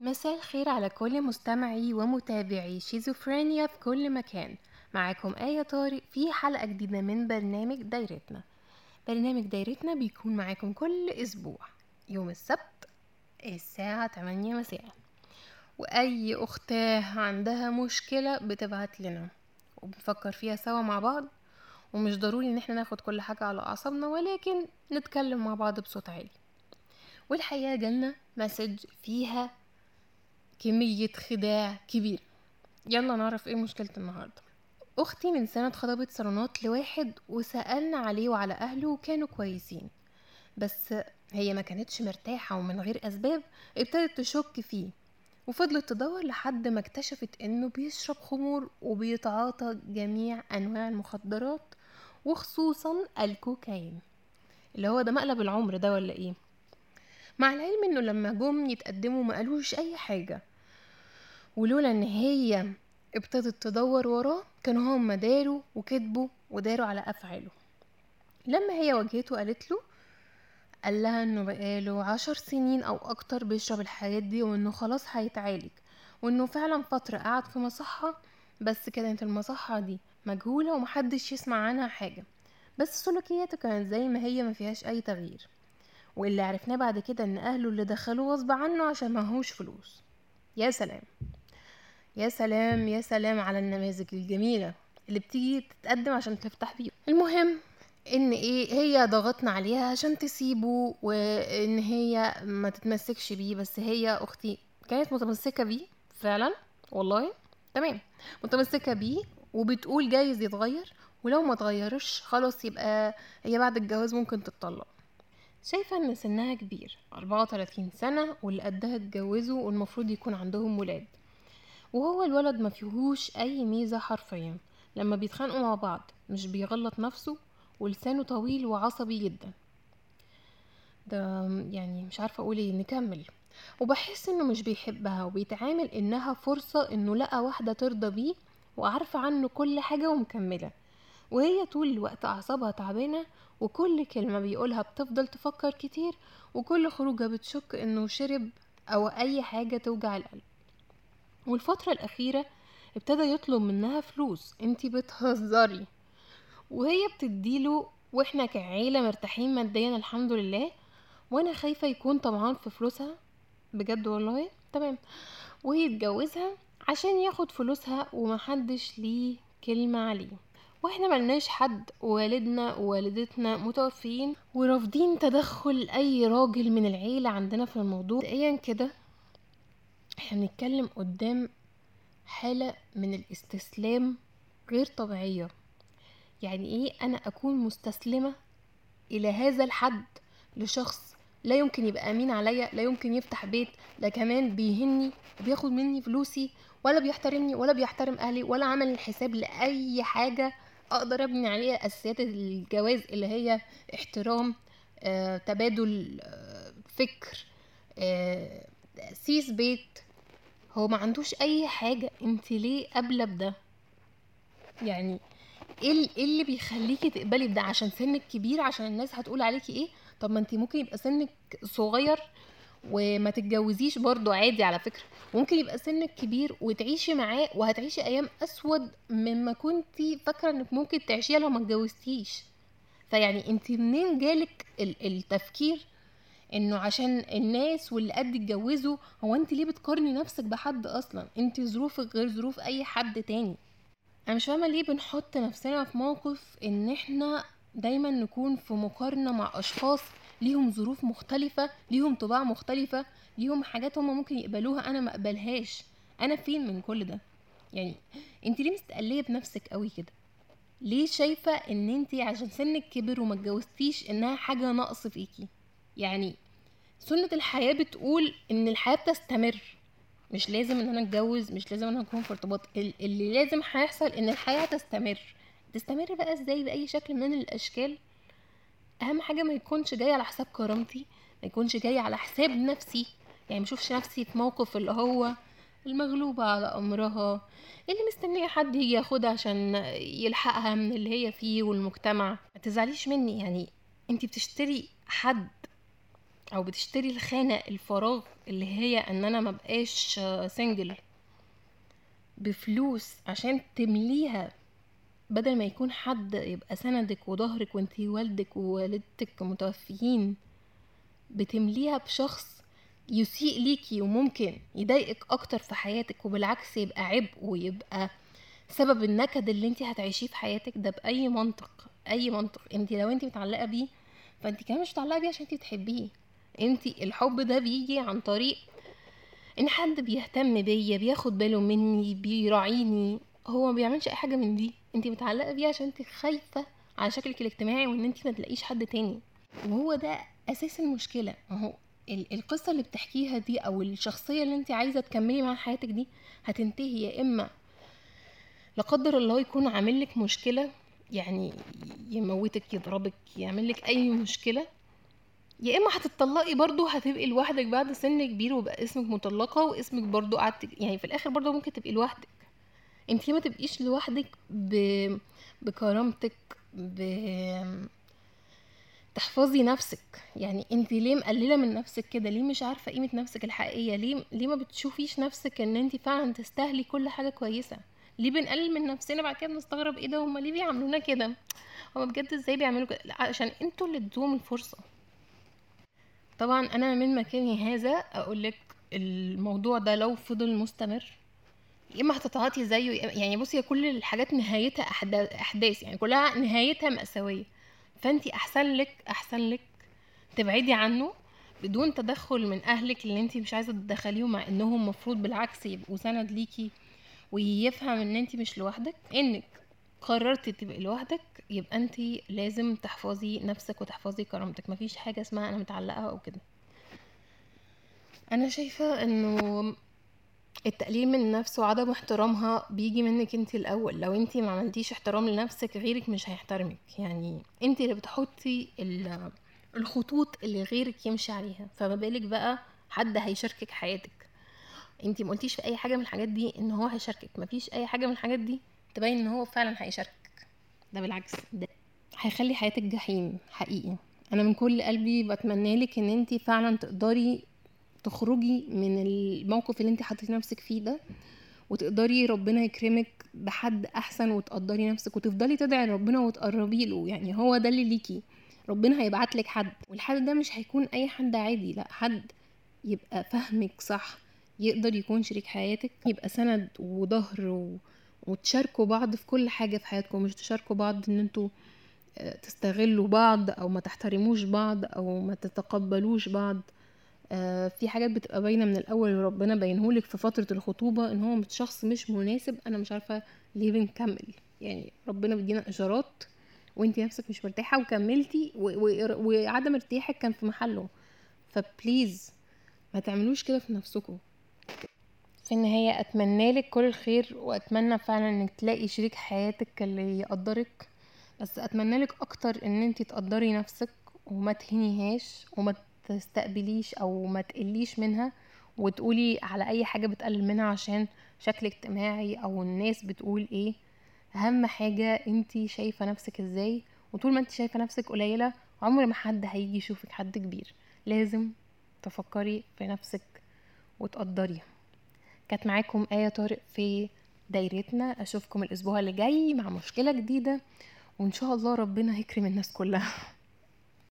مساء الخير على كل مستمعي ومتابعي شيزوفرينيا في كل مكان. معاكم آية طارق في حلقة جديدة من برنامج دايرتنا. برنامج دايرتنا بيكون معاكم كل أسبوع يوم السبت الساعة 8 مساء. وأي أختاه عندها مشكلة بتبعت لنا وبنفكر فيها سوا مع بعض ومش ضروري إن إحنا ناخد كل حاجة على أعصابنا ولكن نتكلم مع بعض بصوت عالي. والحقيقة جالنا مسج فيها كمية خداع كبير يلا نعرف إيه مشكلة النهاردة. أختي من سنة اتخطبت صالونات لواحد وسألنا عليه وعلى أهله وكانوا كويسين. بس هي ما كانتش مرتاحة ومن غير أسباب ابتدت تشك فيه. وفضلت تدور لحد ما اكتشفت إنه بيشرب خمور وبيتعاطى جميع أنواع المخدرات وخصوصا الكوكايين. اللي هو ده مقلب العمر ده ولا إيه؟ مع العلم إنه لما جم يتقدموا ما قالوش أي حاجة. ولولا إن هي ابتدت تدور وراه كانوا هم داروا وكذبوا وداروا على أفعاله. لما هي واجهته قالت له قال لها إنه بقاله عشر سنين أو أكتر بيشرب الحاجات دي وإنه خلاص هيتعالج وإنه فعلا فترة قعد في مصحة بس كانت المصحة دي مجهولة ومحدش يسمع عنها حاجة. بس سلوكياته كانت زي ما هي ما فيهاش أي تغيير. واللي عرفناه بعد كده إن أهله اللي دخلوه غصب عنه عشان معهوش فلوس. يا سلام! يا سلام يا سلام على النماذج الجميلة اللي بتيجي تتقدم عشان تفتح بيه المهم إن إيه هي ضغطنا عليها عشان تسيبه وإن هي ما تتمسكش بيه بس هي أختي كانت متمسكة بيه فعلا والله. تمام. متمسكة بيه وبتقول جايز يتغير ولو ما اتغيرش خلاص يبقى هي بعد الجواز ممكن تتطلق. شايفة إن سنها كبير 34 سنة واللي قدها اتجوزوا والمفروض يكون عندهم ولاد. وهو الولد ما فيهوش أي ميزة حرفيا. لما بيتخانقوا مع بعض مش بيغلط نفسه ولسانه طويل وعصبي جدا. ده يعني مش عارفة أقول إيه نكمل. وبحس إنه مش بيحبها وبيتعامل إنها فرصة إنه لقى واحدة ترضى بيه وعارفة عنه كل حاجة ومكملة. وهي طول الوقت أعصابها تعبانة وكل كلمة بيقولها بتفضل تفكر كتير وكل خروجة بتشك إنه شرب أو أي حاجة توجع القلب. والفترة الأخيرة ابتدى يطلب منها فلوس. انتي بتهزري. وهي بتديله وإحنا كعيلة مرتاحين ماديا الحمد لله وأنا خايفة يكون طمعان في فلوسها. بجد والله؟ تمام. ويتجوزها عشان ياخد فلوسها ومحدش ليه كلمة عليه. وإحنا ملناش حد والدنا ووالدتنا متوفيين ورافضين تدخل أي راجل من العيلة عندنا في الموضوع. مبدئيا كده إحنا بنتكلم قدام حالة من الاستسلام غير طبيعية. يعني إيه أنا اكون مستسلمة إلى هذا الحد لشخص لا يمكن يبقى امين عليا لا يمكن يفتح بيت لا كمان بيهني وبياخد مني فلوسي ولا بيحترمني ولا بيحترم أهلي ولا عمل الحساب لأي حاجة أقدر ابني عليها اساسيات الجواز اللي هي احترام آه، تبادل آه، فكر آه، تأسيس بيت هو ما عندوش أي حاجة أنت ليه قابلة بده؟ يعني إيه إيه اللي بيخليكي تقبلي بده؟ عشان سنك كبير عشان الناس هتقول عليكي إيه؟ طب ما أنت ممكن يبقى سنك صغير وما تتجوزيش برضو عادي على فكرة. ممكن يبقى سنك كبير وتعيشي معاه وهتعيشي أيام أسود مما كنتي فاكرة إنك ممكن تعيشيها لو ما اتجوزتيش. فيعني أنت منين جالك ال- التفكير انه عشان الناس واللي قد اتجوزوا هو انت ليه بتقارني نفسك بحد أصلا؟ انت ظروفك غير ظروف أي حد تاني. أنا مش فاهمة ليه بنحط نفسنا في موقف إن إحنا دايما نكون في مقارنة مع أشخاص ليهم ظروف مختلفة ليهم طباع مختلفة ليهم حاجات هما ممكن يقبلوها أنا ما أقبلهاش. أنا فين من كل ده؟ يعني انت ليه مستقلية بنفسك قوي كده؟ ليه شايفة إن انت عشان سنك كبر وما اتجوزتيش إنها حاجة نقص فيكي؟ يعني سنة الحياة بتقول إن الحياة بتستمر مش لازم إن أنا أتجوز مش لازم إن أنا أكون في ارتباط ال- اللي لازم هيحصل إن الحياة تستمر تستمر بقى إزاي؟ بأي شكل من الأشكال. أهم حاجة ما يكونش جاي على حساب كرامتي ما يكونش جاي على حساب نفسي. يعني ما اشوفش نفسي في موقف اللي هو المغلوبة على أمرها اللي مستنية حد يجي ياخدها عشان يلحقها من اللي هي فيه والمجتمع. ما تزعليش مني يعني أنتي بتشتري حد أو بتشتري الخانة الفراغ اللي هي إن أنا مبقاش سنجل بفلوس عشان تمليها بدل ما يكون حد يبقى سندك وظهرك وانتي والدك ووالدتك متوفيين بتمليها بشخص يسيء ليكي وممكن يضايقك أكتر في حياتك وبالعكس يبقى عبء ويبقى سبب النكد اللي انت هتعيشيه في حياتك ده بأي منطق أي منطق. انت لو انت متعلقة بيه فانت كمان مش متعلقة بيه عشان انت بتحبيه. انت الحب ده بيجي عن طريق ان حد بيهتم بيا بياخد باله مني بيراعيني هو ما بيعملش أي حاجة من دي. انت متعلقة بيه عشان انت خايفة على شكلك الاجتماعي وان انت ما تلاقيش حد تاني. وهو ده أساس المشكلة. اهو القصة اللي بتحكيها دي أو الشخصية اللي انت عايزة تكملي معاها حياتك دي هتنتهي. يا إما لا قدر الله يكون عامل لك مشكلة يعني يموتك يضربك يعمل لك أي مشكلة يا إما هتطلقي برضو هتبقي لوحدك بعد سن كبير وبقى اسمك مطلقة واسمك برضو قعدت يعني في الآخر برضو ممكن تبقي لوحدك. انت ما تبقيش لوحدك ب... بكرامتك ب تحفظي نفسك. يعني انت ليه مقللة من نفسك كده؟ ليه مش عارفة قيمة نفسك الحقيقية؟ ليه ليه ما بتشوفيش نفسك إن انت فعلا تستاهلي كل حاجة كويسة؟ ليه بنقلل من نفسنا بعد كده بنستغرب إيه ده؟ هما ليه بيعملونا كده؟ هما بجد إزاي بيعملوا كده؟ عشان أنتوا اللي ادوهم الفرصة. طبعا أنا من مكاني هذا اقولك الموضوع ده لو فضل مستمر يا إما هتتعاطي زيه يعني بصي كل الحاجات نهايتها أحداث يعني كلها نهايتها مأساوية. فانت أحسن لك أحسن لك تبعدي عنه بدون تدخل من أهلك اللي انت مش عايزة تدخليهم مع إنهم مفروض بالعكس يبقوا سند ليكي ويفهم إن انت مش لوحدك. إنك قررتي تبقي لوحدك يبقى انت لازم تحفظي نفسك وتحفظي كرامتك. مفيش حاجة اسمها أنا متعلقة أو كده. أنا شايفة إنه التقليل من النفس وعدم احترامها بيجي منك انت الأول. لو انت ما عملتيش احترام لنفسك غيرك مش هيحترمك. يعني انت اللي بتحطي الخطوط اللي غيرك يمشي عليها. فما بالك بقى حد هيشاركك حياتك. انت ما قلتيش في أي حاجة من الحاجات دي إن هو هيشاركك. مفيش أي حاجة من الحاجات دي تبين إن هو فعلا هيشاركك. ده بالعكس. ده هيخلي حياتك جحيم حقيقي. أنا من كل قلبي بتمنى لك إن انت فعلا تقدري تخرجي من الموقف اللي انت حطيتي نفسك فيه ده وتقدري ربنا يكرمك بحد أحسن وتقدري نفسك وتفضلي تدعي ربنا وتقربي له. يعني هو ده اللي ليكي. ربنا هيبعت لك حد. والحد ده مش هيكون أي حد عادي لأ حد يبقى فهمك صح يقدر يكون شريك حياتك يبقى سند وظهر و... وتشاركوا بعض في كل حاجة في حياتكم مش تشاركوا بعض إن أنتوا آه، تستغلوا بعض أو ما تحترموش بعض أو ما تتقبلوش بعض. آه، في حاجات بتبقى باينة من الأول وربنا بينهولك في فترة الخطوبة إن هو شخص مش مناسب أنا مش عارفة ليه بنكمل يعني ربنا بيدينا إشارات وانت نفسك مش مرتاحة وكملتي وعدم ارتياحك كان في محله. فبليز ما تعملوش كده في نفسكم. في النهاية أتمنى لك كل الخير وأتمنى فعلا إنك تلاقي شريك حياتك اللي يقدرك. بس أتمنى لك أكتر إن انت تقدري نفسك وما تهنيهاش وما تستقبليش أو ما تقليش منها وتقولي على أي حاجة بتقلل منها عشان شكل اجتماعي أو الناس بتقول إيه. أهم حاجة انتي شايفة نفسك إزاي وطول ما انتي شايفة نفسك قليلة عمر ما حد هيجي يشوفك حد كبير. لازم تفكري في نفسك وتقدريها. كانت معاكم آية طارق في دايرتنا. أشوفكم الأسبوع اللي جاي مع مشكلة جديدة وإن شاء الله ربنا هيكرم الناس كلها.